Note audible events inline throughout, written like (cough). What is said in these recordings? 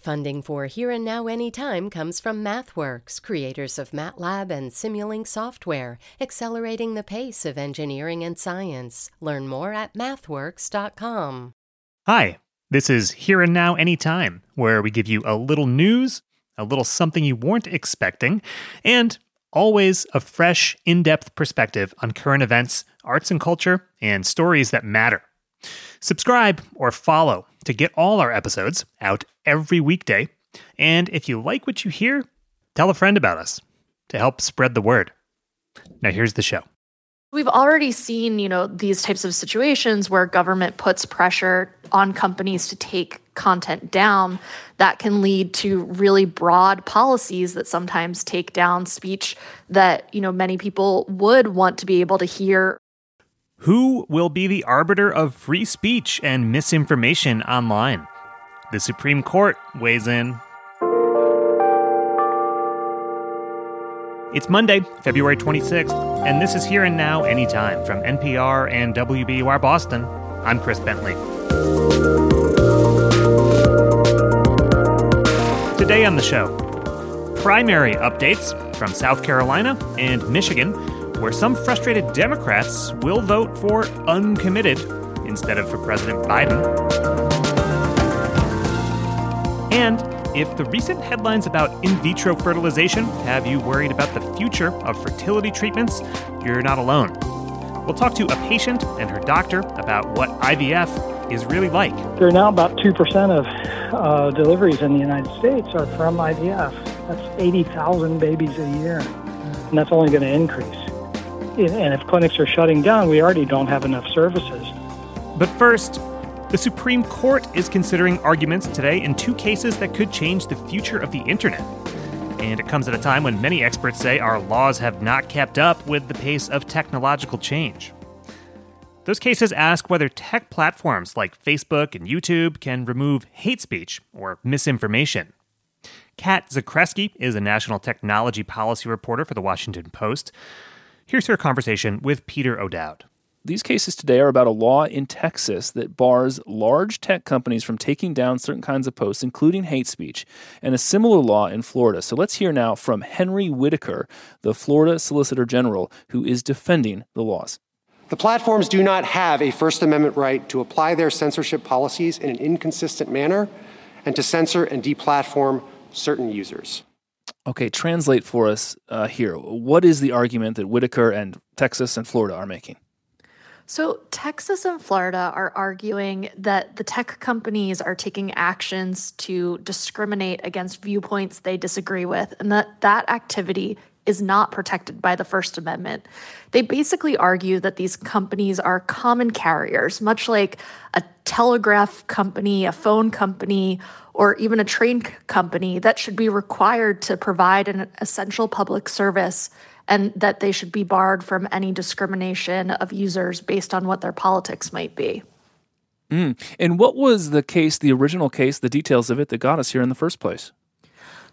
Funding for Here and Now Anytime comes from MathWorks, creators of MATLAB and Simulink software, accelerating the pace of engineering and science. Learn more at mathworks.com. Hi, this is Here and Now Anytime, where we give you a little news, a little something you weren't expecting, and always a fresh, in depth perspective on current events, arts and culture, and stories that matter. Subscribe or follow to get all our episodes out every weekday. And if you like what you hear, tell a friend about us to help spread the word. Now, here's the show. We've already seen, you know, these types of situations where government puts pressure on companies to take content down that can lead to really broad policies that sometimes take down speech that, you know, many people would want to be able to hear who will be the arbiter of free speech and misinformation online? The Supreme Court weighs in. It's Monday, February 26th, and this is Here and Now Anytime from NPR and WBUR Boston. I'm Chris Bentley. Today on the show, primary updates from South Carolina and Michigan where some frustrated Democrats will vote for uncommitted instead of for President Biden. And if the recent headlines about in vitro fertilization have you worried about the future of fertility treatments, you're not alone. We'll talk to a patient and her doctor about what IVF is really like. There are now about 2% of uh, deliveries in the United States are from IVF. That's 80,000 babies a year, and that's only going to increase and if clinics are shutting down, we already don't have enough services. But first, the Supreme Court is considering arguments today in two cases that could change the future of the internet. And it comes at a time when many experts say our laws have not kept up with the pace of technological change. Those cases ask whether tech platforms like Facebook and YouTube can remove hate speech or misinformation. Kat Zakrzewski is a national technology policy reporter for the Washington Post. Here's her conversation with Peter O'Dowd. These cases today are about a law in Texas that bars large tech companies from taking down certain kinds of posts, including hate speech, and a similar law in Florida. So let's hear now from Henry Whitaker, the Florida Solicitor General, who is defending the laws. The platforms do not have a First Amendment right to apply their censorship policies in an inconsistent manner and to censor and deplatform certain users. Okay, translate for us uh, here. What is the argument that Whitaker and Texas and Florida are making? So, Texas and Florida are arguing that the tech companies are taking actions to discriminate against viewpoints they disagree with, and that that activity is not protected by the First Amendment. They basically argue that these companies are common carriers, much like a telegraph company, a phone company, or even a train company that should be required to provide an essential public service and that they should be barred from any discrimination of users based on what their politics might be. Mm. And what was the case, the original case, the details of it that got us here in the first place?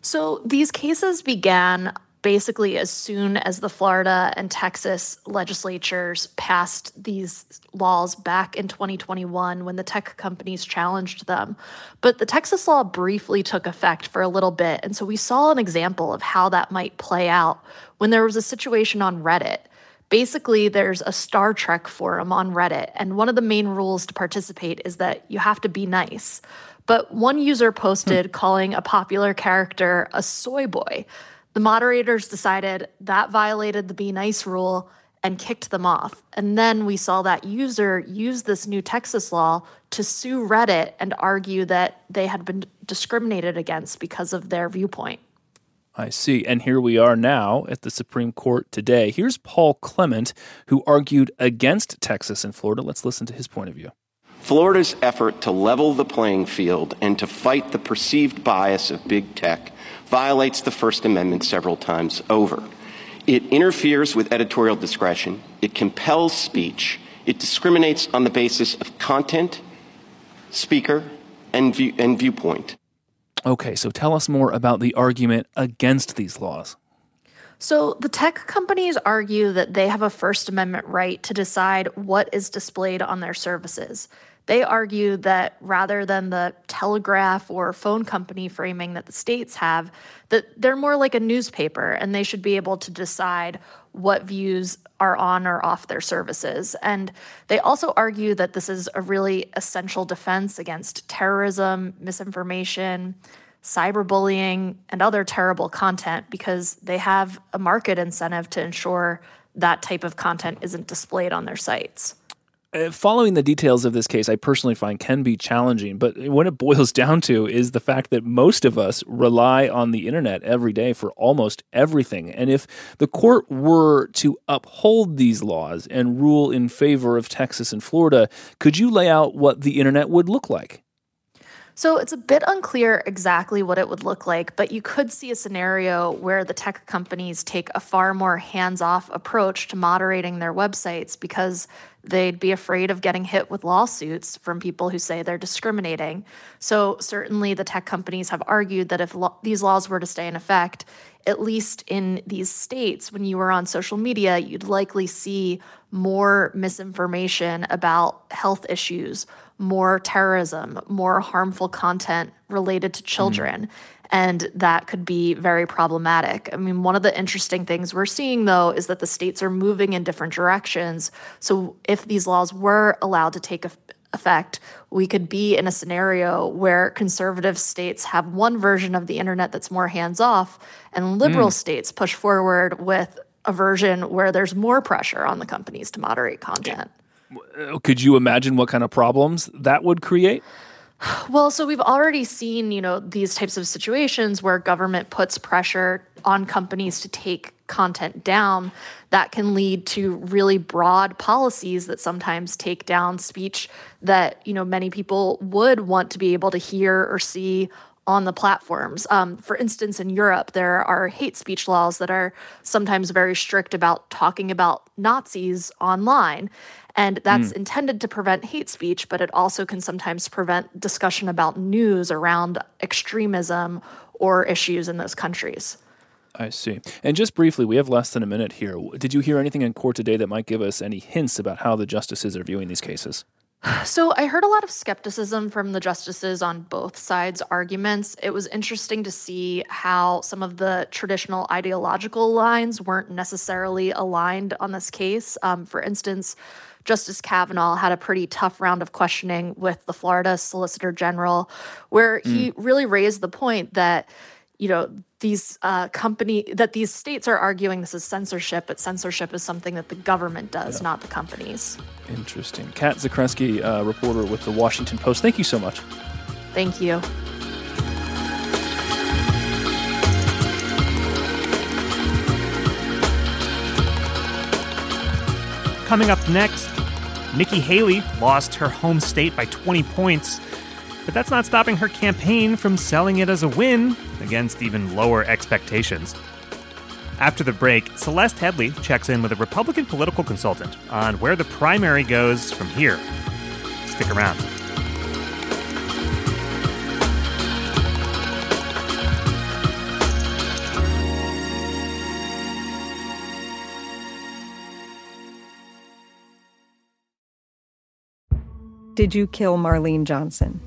So these cases began basically as soon as the Florida and Texas legislatures passed these laws back in 2021 when the tech companies challenged them. But the Texas law briefly took effect for a little bit. And so we saw an example of how that might play out when there was a situation on Reddit. Basically, there's a Star Trek forum on Reddit, and one of the main rules to participate is that you have to be nice. But one user posted hmm. calling a popular character a soy boy. The moderators decided that violated the be nice rule and kicked them off. And then we saw that user use this new Texas law to sue Reddit and argue that they had been discriminated against because of their viewpoint. I see. And here we are now at the Supreme Court today. Here's Paul Clement, who argued against Texas and Florida. Let's listen to his point of view. Florida's effort to level the playing field and to fight the perceived bias of big tech violates the First Amendment several times over. It interferes with editorial discretion, it compels speech, it discriminates on the basis of content, speaker, and, view- and viewpoint. Okay, so tell us more about the argument against these laws. So, the tech companies argue that they have a First Amendment right to decide what is displayed on their services. They argue that rather than the telegraph or phone company framing that the states have, that they're more like a newspaper and they should be able to decide what views are on or off their services. And they also argue that this is a really essential defense against terrorism, misinformation, cyberbullying, and other terrible content because they have a market incentive to ensure that type of content isn't displayed on their sites. Uh, following the details of this case, I personally find can be challenging. But what it boils (laughs) down to is the fact that most of us rely on the internet every day for almost everything. And if the court were to uphold these laws and rule in favor of Texas and Florida, could you lay out what the internet would look like? So it's a bit unclear exactly what it would look like, but you could see a scenario where the tech companies take a far more hands off approach to moderating their websites because they'd be afraid of getting hit with lawsuits from people who say they're discriminating. So, certainly, the tech companies have argued that if lo- these laws were to stay in effect, at least in these states, when you were on social media, you'd likely see more misinformation about health issues more terrorism, more harmful content related to children. Mm. And that could be very problematic. I mean, one of the interesting things we're seeing, though, is that the states are moving in different directions. So, if these laws were allowed to take effect, we could be in a scenario where conservative states have one version of the internet that's more hands off, and liberal mm. states push forward with a version where there's more pressure on the companies to moderate content. Could you imagine what kind of problems that would create? Well, so we've already seen, you know, these types of situations where government puts pressure on companies to take content down that can lead to really broad policies that sometimes take down speech that, you know, many people would want to be able to hear or see on the platforms. Um, for instance, in Europe, there are hate speech laws that are sometimes very strict about talking about Nazis online. And that's mm. intended to prevent hate speech, but it also can sometimes prevent discussion about news around extremism or issues in those countries. I see. And just briefly, we have less than a minute here. Did you hear anything in court today that might give us any hints about how the justices are viewing these cases? So, I heard a lot of skepticism from the justices on both sides' arguments. It was interesting to see how some of the traditional ideological lines weren't necessarily aligned on this case. Um, for instance, Justice Kavanaugh had a pretty tough round of questioning with the Florida Solicitor General, where mm. he really raised the point that you know these uh, company that these states are arguing this is censorship, but censorship is something that the government does, yeah. not the companies. Interesting. Kat Zakrzewski, uh, reporter with the Washington Post. Thank you so much. Thank you. Coming up next, Nikki Haley lost her home state by 20 points but that's not stopping her campaign from selling it as a win against even lower expectations. After the break, Celeste Headlee checks in with a Republican political consultant on where the primary goes from here. Stick around. Did you kill Marlene Johnson?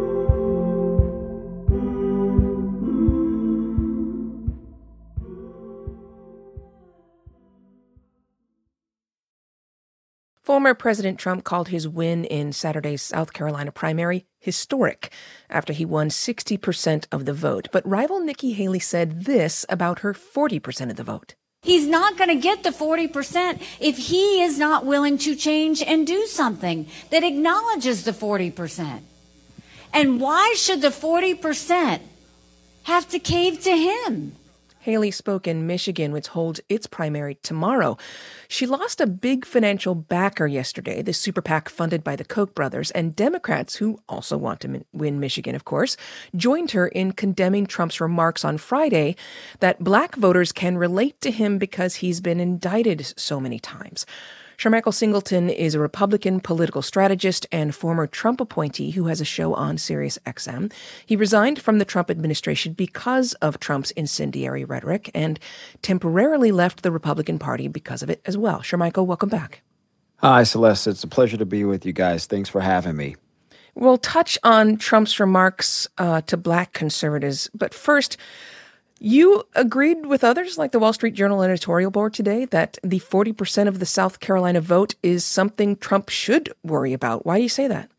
Former President Trump called his win in Saturday's South Carolina primary historic after he won 60% of the vote. But rival Nikki Haley said this about her 40% of the vote. He's not going to get the 40% if he is not willing to change and do something that acknowledges the 40%. And why should the 40% have to cave to him? Haley spoke in Michigan, which holds its primary tomorrow. She lost a big financial backer yesterday, the super PAC funded by the Koch brothers, and Democrats, who also want to win Michigan, of course, joined her in condemning Trump's remarks on Friday that black voters can relate to him because he's been indicted so many times. Shermichael Singleton is a Republican political strategist and former Trump appointee who has a show on Sirius XM. He resigned from the Trump administration because of Trump's incendiary rhetoric and temporarily left the Republican Party because of it as well. Shermichael, welcome back. Hi, Celeste. It's a pleasure to be with you guys. Thanks for having me. We'll touch on Trump's remarks uh, to black conservatives, but first, you agreed with others, like the Wall Street Journal editorial board today, that the 40% of the South Carolina vote is something Trump should worry about. Why do you say that?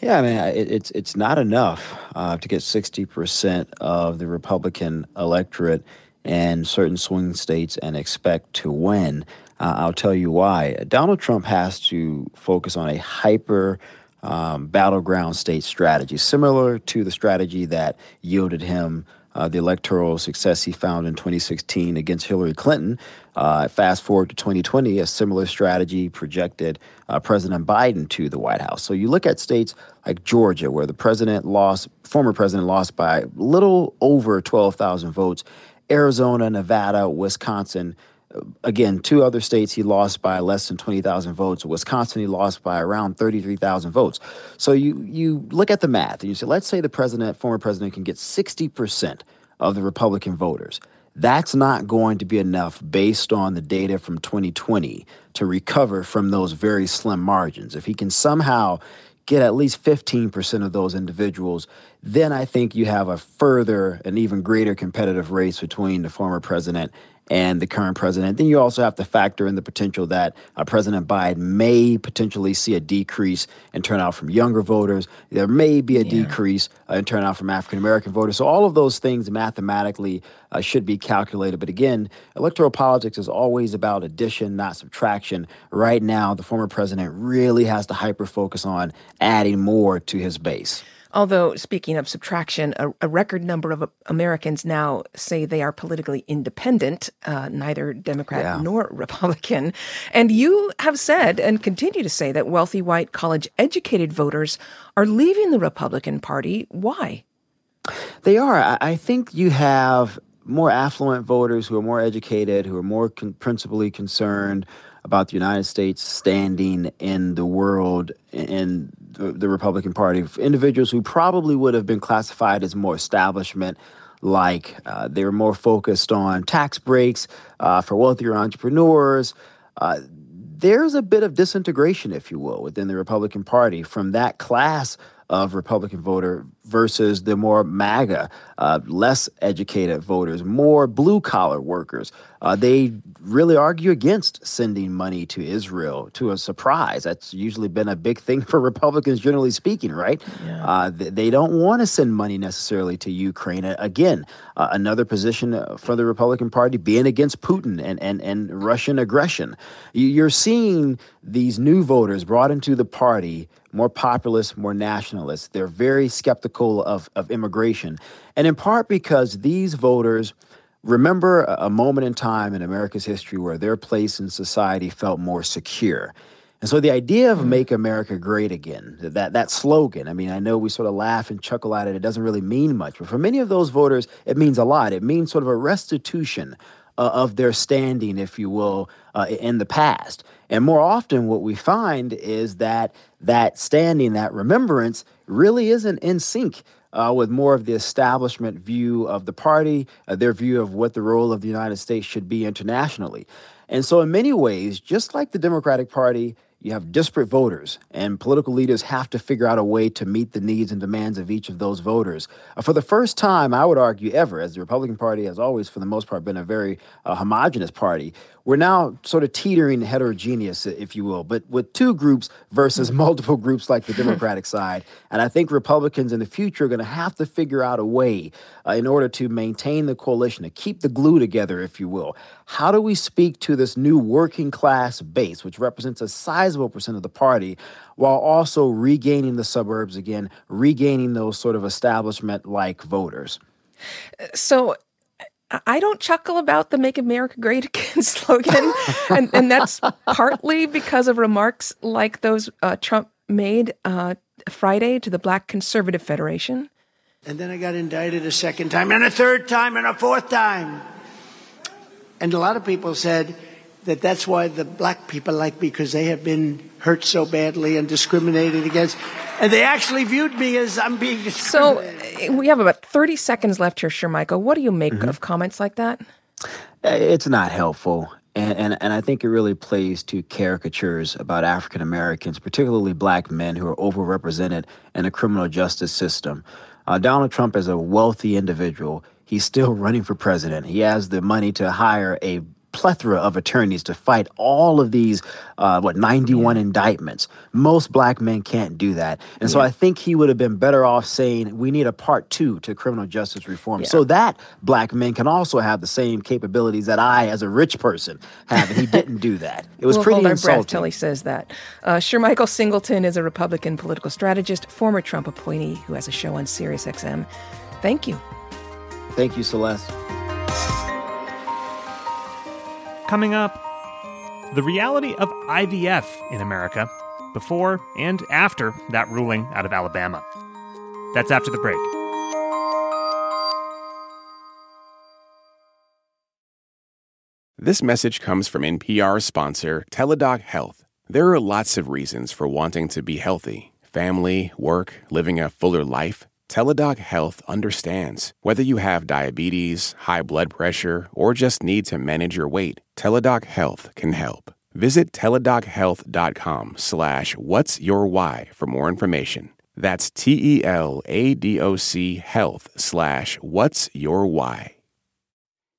Yeah, I mean, it, it's it's not enough uh, to get 60% of the Republican electorate in certain swing states and expect to win. Uh, I'll tell you why. Donald Trump has to focus on a hyper um, battleground state strategy, similar to the strategy that yielded him uh, the electoral success he found in 2016 against Hillary Clinton. Uh, fast forward to 2020, a similar strategy projected uh, President Biden to the White House. So you look at states like Georgia, where the president lost, former president lost by a little over 12,000 votes. Arizona, Nevada, Wisconsin, again, two other states he lost by less than 20,000 votes. Wisconsin, he lost by around 33,000 votes. So you, you look at the math and you say, let's say the president, former president, can get 60% of the Republican voters. That's not going to be enough based on the data from 2020 to recover from those very slim margins. If he can somehow get at least 15% of those individuals, then I think you have a further, an even greater competitive race between the former president and the current president. Then you also have to factor in the potential that uh, President Biden may potentially see a decrease in turnout from younger voters. There may be a yeah. decrease uh, in turnout from African American voters. So all of those things mathematically uh, should be calculated. But again, electoral politics is always about addition, not subtraction. Right now, the former president really has to hyper focus on adding more to his base. Although, speaking of subtraction, a, a, record number of Americans now say they are politically independent, uh, neither Democrat yeah. nor (laughs) Republican. And you have said and continue to say that wealthy white college educated voters are leaving the Republican Party. Why? They are. I think you have more affluent voters who are more educated, who are more con- principally concerned about the United States standing in the world in the, Republican Party. Of individuals who probably would have been classified as more establishment like uh, they were more focused on tax breaks uh, for wealthier entrepreneurs. Uh, there's a bit of disintegration, if you will, within the Republican Party from that class of Republican voter versus the more MAGA, uh, less educated voters, more blue collar workers. Uh, they really argue against sending money to Israel to a surprise. That's usually been a big thing (laughs) for Republicans, generally speaking, right? Yeah. Uh, they don't want to send money necessarily to Ukraine. Again, uh, another position uh, for the Republican Party being against Putin and, and, and Russian aggression. You're seeing these new voters brought into the party more populist, more nationalist. They're very skeptical of, of immigration. And in part because these voters remember a, moment in time in America's history where their place in society felt more secure. And so the idea of mm. make America great again, that that slogan, I mean, I know we sort of laugh and chuckle at it. It doesn't really mean much, but for many of those voters, it means a lot. It means sort of a restitution uh, of their standing, if you will, uh, in the past. And more often, what we find is that that standing, that remembrance, really isn't in sync uh, with more of the establishment view of the party, uh, their view of what the role of the United States should be internationally. And so, in many ways, just like the Democratic Party, you have disparate voters, and political leaders have to figure out a way to meet the needs and demands of each of those voters. Uh, for the first time, I would argue ever, as the Republican Party has always, for the most part, been a very uh, homogenous party, we're now sort of teetering heterogeneous, if you will, but with two groups versus mm-hmm. multiple groups like the (laughs) Democratic side. And I think Republicans in the future are going to have to figure out a way uh, in order to maintain the coalition, to keep the glue together, if you will. How do we speak to this new working class base, which represents a sizable percent of the party, while also regaining the suburbs again, regaining those sort of establishment like voters? So, I don't chuckle about the Make America Great Again (laughs) slogan. and, and that's partly because of remarks like those uh, Trump made uh, Friday to the Black Conservative Federation. And then I got indicted a second time, and a third time, and a fourth time. And a lot of people said that that's why the black people like me, because they have been hurt so badly and discriminated against. And they actually viewed me as I'm being discriminated. So we have about 30 seconds left here, Shermichael. What do you make mm-hmm. of comments like that? It's not helpful. And, and, and I think it really plays to caricatures about African Americans, particularly black men who are overrepresented in the criminal justice system. Uh, Donald Trump is a wealthy individual. He's still running for president. He has the money to hire a plethora of attorneys to fight all of these, uh, what, 91 yeah. indictments. Most black men can't do that. And yeah. so I think he would have been better off saying we need a part two to criminal justice reform yeah. so that black men can also have the same capabilities that I, as a rich person, have. And he didn't do that. (laughs) It was we'll pretty hold insulting. Breath till he says that. Uh, Shermichael Singleton is a Republican political strategist, former Trump appointee who has a show on SiriusXM. Thank you. Thank you, Celeste. Coming up, the reality of IVF in America before and after that ruling out of Alabama. That's after the break. This message comes from NPR sponsor Teladoc Health. There are lots of reasons for wanting to be healthy family, work, living a fuller life. Teladoc Health understands. Whether you have diabetes, high blood pressure, or just need to manage your weight, Teladoc Health can help. Visit teladochealth.com slash what's your why for more information. That's T-E-L-A-D-O-C health slash what's your why.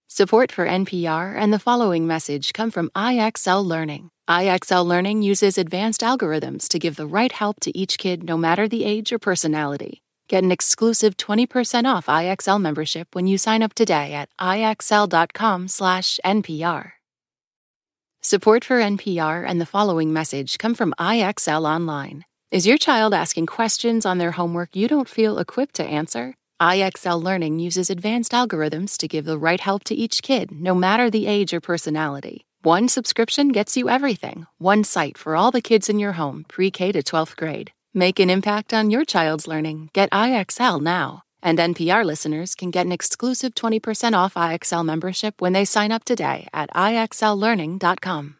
Support for NPR and the following message come from IXL Learning. IXL Learning uses advanced algorithms to give the right help to each kid no matter the age or personality. Get an exclusive 20% off IXL membership when you sign up today at ixl.com/npr. Support for NPR and the following message come from IXL Online. Is your child asking questions on their homework you don't feel equipped to answer? IXL Learning uses advanced algorithms to give the right help to each kid, no matter the age or personality. One subscription gets you everything. One site for all the kids in your home, pre K to 12th grade. Make an impact on your child's learning. Get IXL now. And NPR listeners can get an exclusive 20% off IXL membership when they sign up today at IXLLearning.com.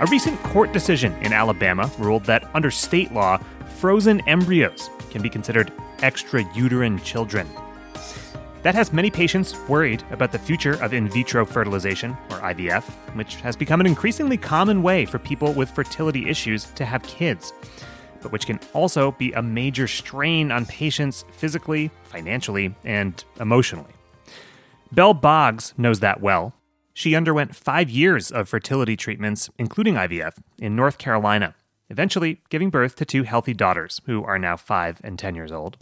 A recent court decision in Alabama ruled that under state law, frozen embryos can be considered extrauterine children. That has many patients worried about the future of in vitro fertilization, or IVF, which has become an increasingly common way for people with fertility issues to have kids, but which can also be a major strain on patients physically, financially, and emotionally. Belle Boggs knows that well. She underwent five years of fertility treatments, including IVF, in North Carolina, eventually giving birth to two healthy daughters, who are now five and 10 years old.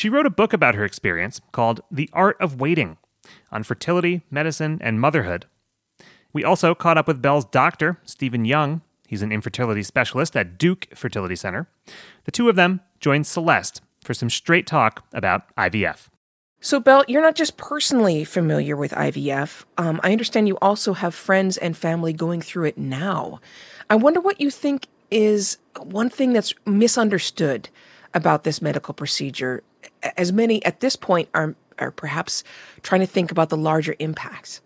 She wrote a book about her experience called The Art of Waiting on fertility, medicine, and motherhood. We also caught up with Belle's doctor, Stephen Young. He's an infertility specialist at Duke Fertility Center. The two of them joined Celeste for some straight talk about IVF. So, Belle, you're not just personally familiar with IVF. Um, I understand you also have friends and family going through it now. I wonder what you think is one thing that's misunderstood about this medical procedure as many at this point are are perhaps trying to think about the larger impacts?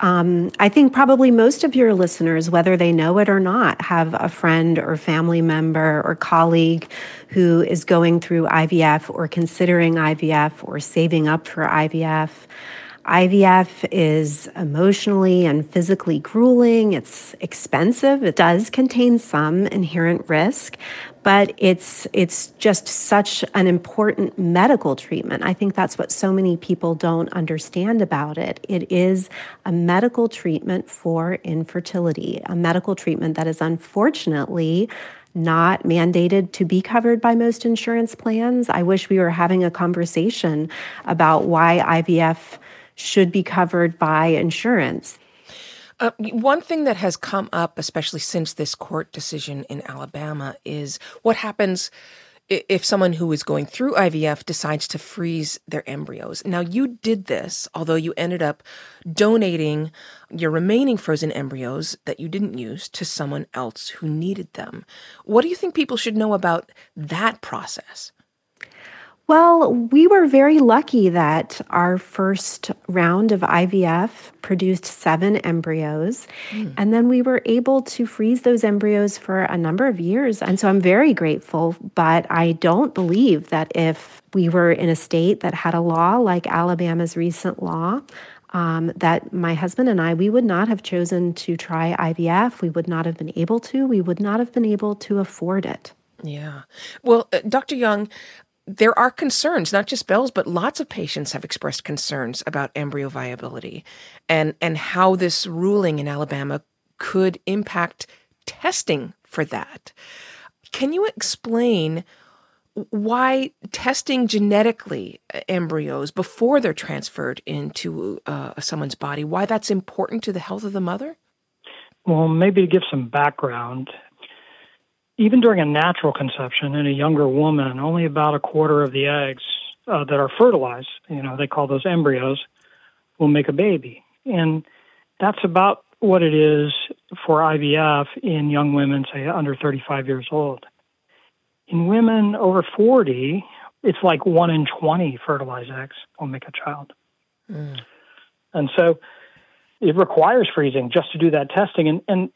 Um, I think probably most of your listeners, whether they know it or not, have a friend or family member or colleague who is going through IVF or considering IVF or saving up for IVF. IVF is emotionally and physically grueling. It's expensive. It does contain some inherent risk, but it's it's just such an important medical treatment. I think that's what so many people don't understand about it. It is a medical treatment for infertility, a medical treatment that is unfortunately not mandated to be covered by most insurance plans. I wish we were having a conversation about why IVF should be covered by insurance. Uh, one thing that has come up, especially since this court decision in Alabama, is what happens if someone who is going through IVF decides to freeze their embryos. Now, you did this, although you ended up donating your remaining frozen embryos that you didn't use to someone else who needed them. What do you think people should know about that process? Well, we were very lucky that our first round of IVF produced seven embryos. Mm. And then we were able to freeze those embryos for a number of years. And so I'm very grateful. But I don't believe that if we were in a state that had a law like Alabama's recent law, um, that my husband and I, we would not have chosen to try IVF. We would not have been able to. We would not have been able to afford it. Yeah. Well, uh, Dr. Young, there are concerns, not just Belle's, but lots of patients have expressed concerns about embryo viability and, and how this ruling in Alabama could impact testing for that. Can you explain why testing genetically uh, embryos before they're transferred into uh, someone's body, why that's important to the health of the mother? Well, maybe to give some background, even during a natural conception in a younger woman, only about a quarter of the eggs uh, that are fertilized, you know, they call those embryos, will make a baby. And that's about what it is for IVF in young women, say under 35 years old. In women over 40, it's like one in 20 fertilized eggs will make a child. Mm. And so it requires freezing just to do that testing. And, and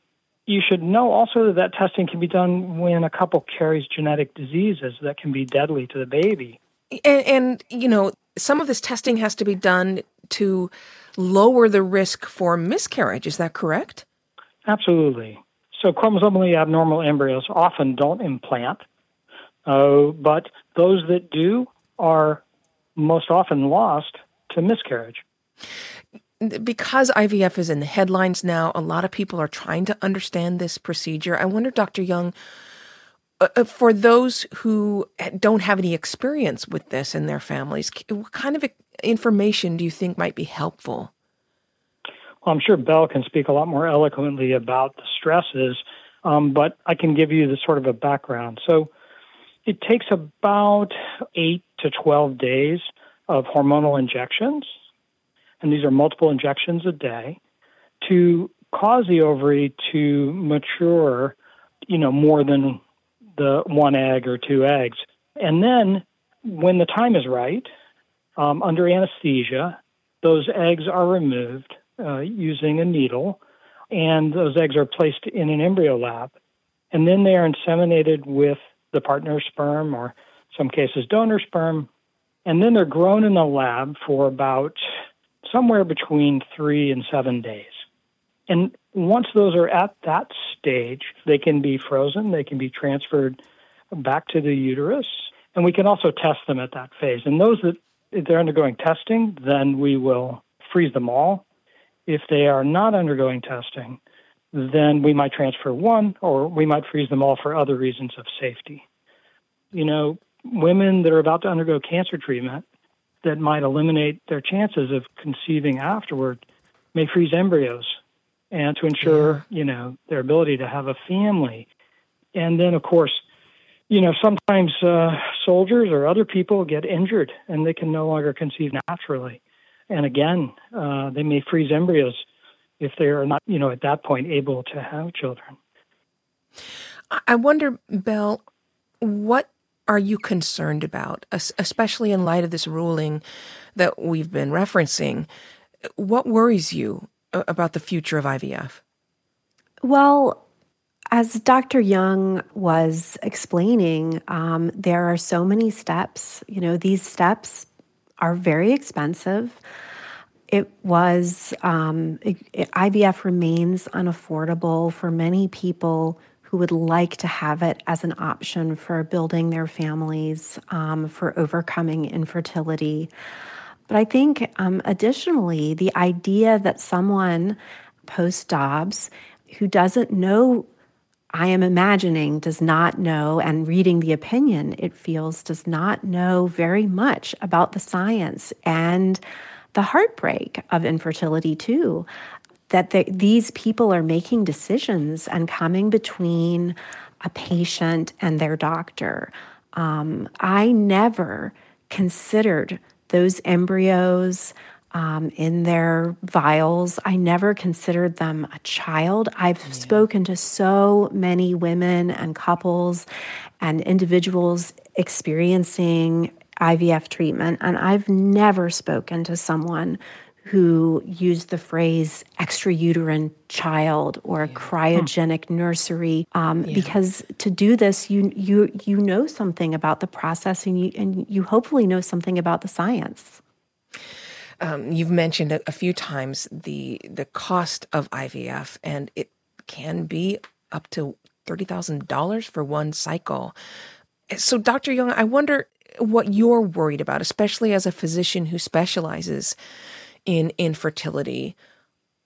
you should know also that that testing can be done when a couple carries genetic diseases that can be deadly to the baby. And, and, you know, some of this testing has to be done to lower the risk for miscarriage. Is that correct? Absolutely. So, chromosomally abnormal embryos often don't implant, uh, but those that do are most often lost to miscarriage because IVF is in the headlines now, a lot of people are trying to understand this procedure. I wonder, Dr. Young, uh, uh, for those who don't have any experience with this in their families, what kind of information do you think might be helpful? Well, I'm sure Belle can speak a lot more eloquently about the stresses, um, but I can give you the sort of a background. So it takes about eight to 12 days of hormonal injections and these are multiple injections a day, to cause the ovary to mature, you know, more than the one egg or two eggs. And then when the time is right, um, under anesthesia, those eggs are removed uh, using a needle, and those eggs are placed in an embryo lab. And then they are inseminated with the partner sperm or some cases donor sperm. And then they're grown in the lab for about somewhere between three and seven days. And once those are at that stage, they can be frozen, they can be transferred back to the uterus, and we can also test them at that phase. And those that if they're undergoing testing, then we will freeze them all. If they are not undergoing testing, then we might transfer one or we might freeze them all for other reasons of safety. You know, women that are about to undergo cancer treatment that might eliminate their chances of conceiving afterward may freeze embryos and to ensure, you know, their ability to have a family. And then, of course, you know, sometimes uh, soldiers or other people get injured and they can no longer conceive naturally. And again, uh, they may freeze embryos if they are not, you know, at that point able to have children. I wonder, Belle, what are you concerned about, especially in light of this ruling that we've been referencing? What worries you about the future of IVF? Well, as Dr. Young was explaining, um, there are so many steps. You know, these steps are very expensive. it was um, it, it, IVF remains unaffordable for many people who would like to have it as an option for building their families, um, for overcoming infertility. But I think um, additionally, the idea that someone post Dobbs who doesn't know, I am imagining, does not know, and reading the opinion, it feels, does not know very much about the science and the heartbreak of infertility, too that the, these people are making decisions and coming between a patient and their doctor. Um, I never considered those embryos um, in their vials. I never considered them a child. I've yeah. spoken to so many women and couples and individuals experiencing IVF treatment, and I've never spoken to someone who used the phrase extrauterine child or yeah. cryogenic nursery um, yeah. because to do this you you you know something about the process and you and you hopefully know something about the science um, you've mentioned a, a few times the the cost of IVF and it can be up to $30,000 for one cycle. So Dr. Young, I wonder what you're worried about, especially as a physician who specializes in infertility.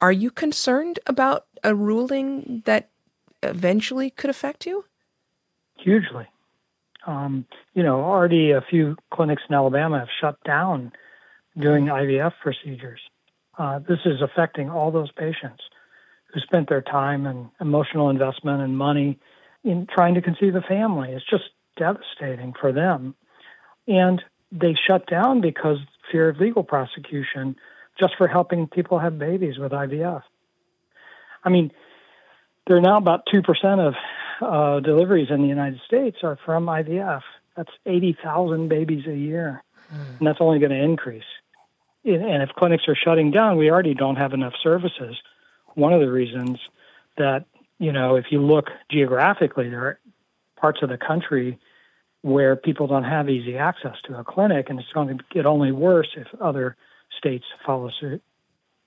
Are you concerned about a ruling that eventually could affect you? Hugely. Um, you know, already a few clinics in Alabama have shut down doing IVF procedures. Uh, this is affecting all those patients who spent their time and emotional investment and money in trying to conceive a family. It's just devastating for them. And they shut down because fear of legal prosecution just for helping people have babies with IVF. I mean, there are now about 2% of uh, deliveries in the United States are from IVF. That's 80,000 babies a year, mm. and that's only going to increase. And if clinics are shutting down, we already don't have enough services. One of the reasons that, you know, if you look geographically, there are parts of the country where people don't have easy access to a clinic, and it's going to get only worse if other states follow suit.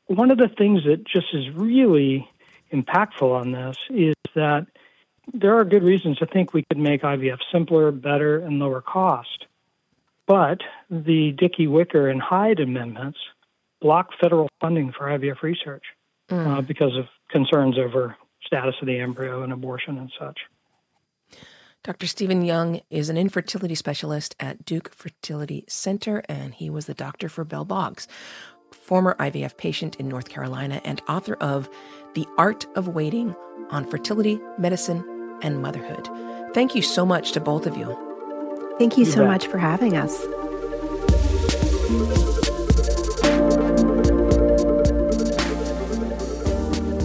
One of the things that just is really impactful on this is that there are good reasons to think we could make IVF simpler, better, and lower cost. But the Dickey, Wicker, and Hyde amendments block federal funding for IVF research mm. uh, because of concerns over status of the embryo and abortion and such. Dr. Stephen Young is an infertility specialist at Duke Fertility Center, and he was the doctor for Belle Boggs, former IVF patient in North Carolina, and author of The Art of Waiting on Fertility, Medicine, and Motherhood. Thank you so much to both of you. Thank you, you so bet. much for having us.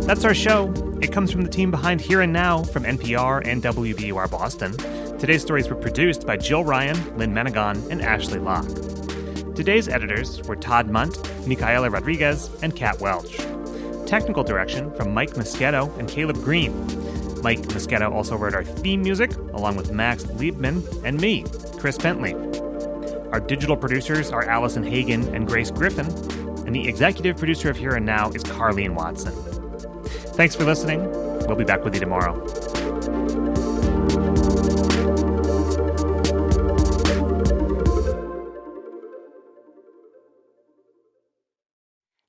That's our show. It comes from the team behind Here and Now from NPR and WBUR Boston. Today's stories were produced by Jill Ryan, Lynn Menegon, and Ashley Locke. Today's editors were Todd Mundt, Micaela Rodriguez, and Kat Welch. Technical direction from Mike Moschetto and Caleb Green. Mike Moschetto also wrote our theme music, along with Max Liebman and me, Chris Bentley. Our digital producers are Allison Hagen and Grace Griffin, and the executive producer of Here and Now is Carleen Watson. Thanks for listening. We'll be back with you tomorrow.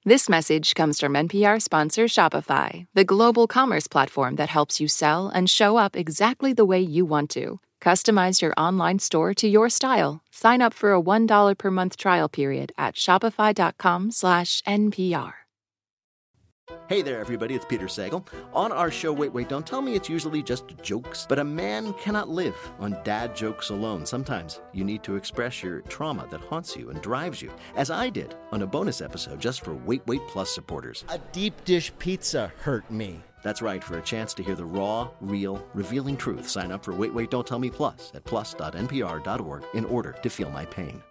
This message comes from NPR sponsor Shopify, the global commerce platform that helps you sell and show up exactly the way you want to. Customize your online store to your style. Sign up for a $1 per month trial period at shopify.com/npr. Hey there, everybody, it's Peter Sagal. On our show, Wait, Wait, Don't Tell Me, it's usually just jokes, but a man cannot live on dad jokes alone. Sometimes you need to express your trauma that haunts you and drives you, as I did on a bonus episode just for Wait, Wait Plus supporters. A deep dish pizza hurt me. That's right, for a chance to hear the raw, real, revealing truth, sign up for Wait, Wait, Don't Tell Me Plus at plus.npr.org in order to feel my pain.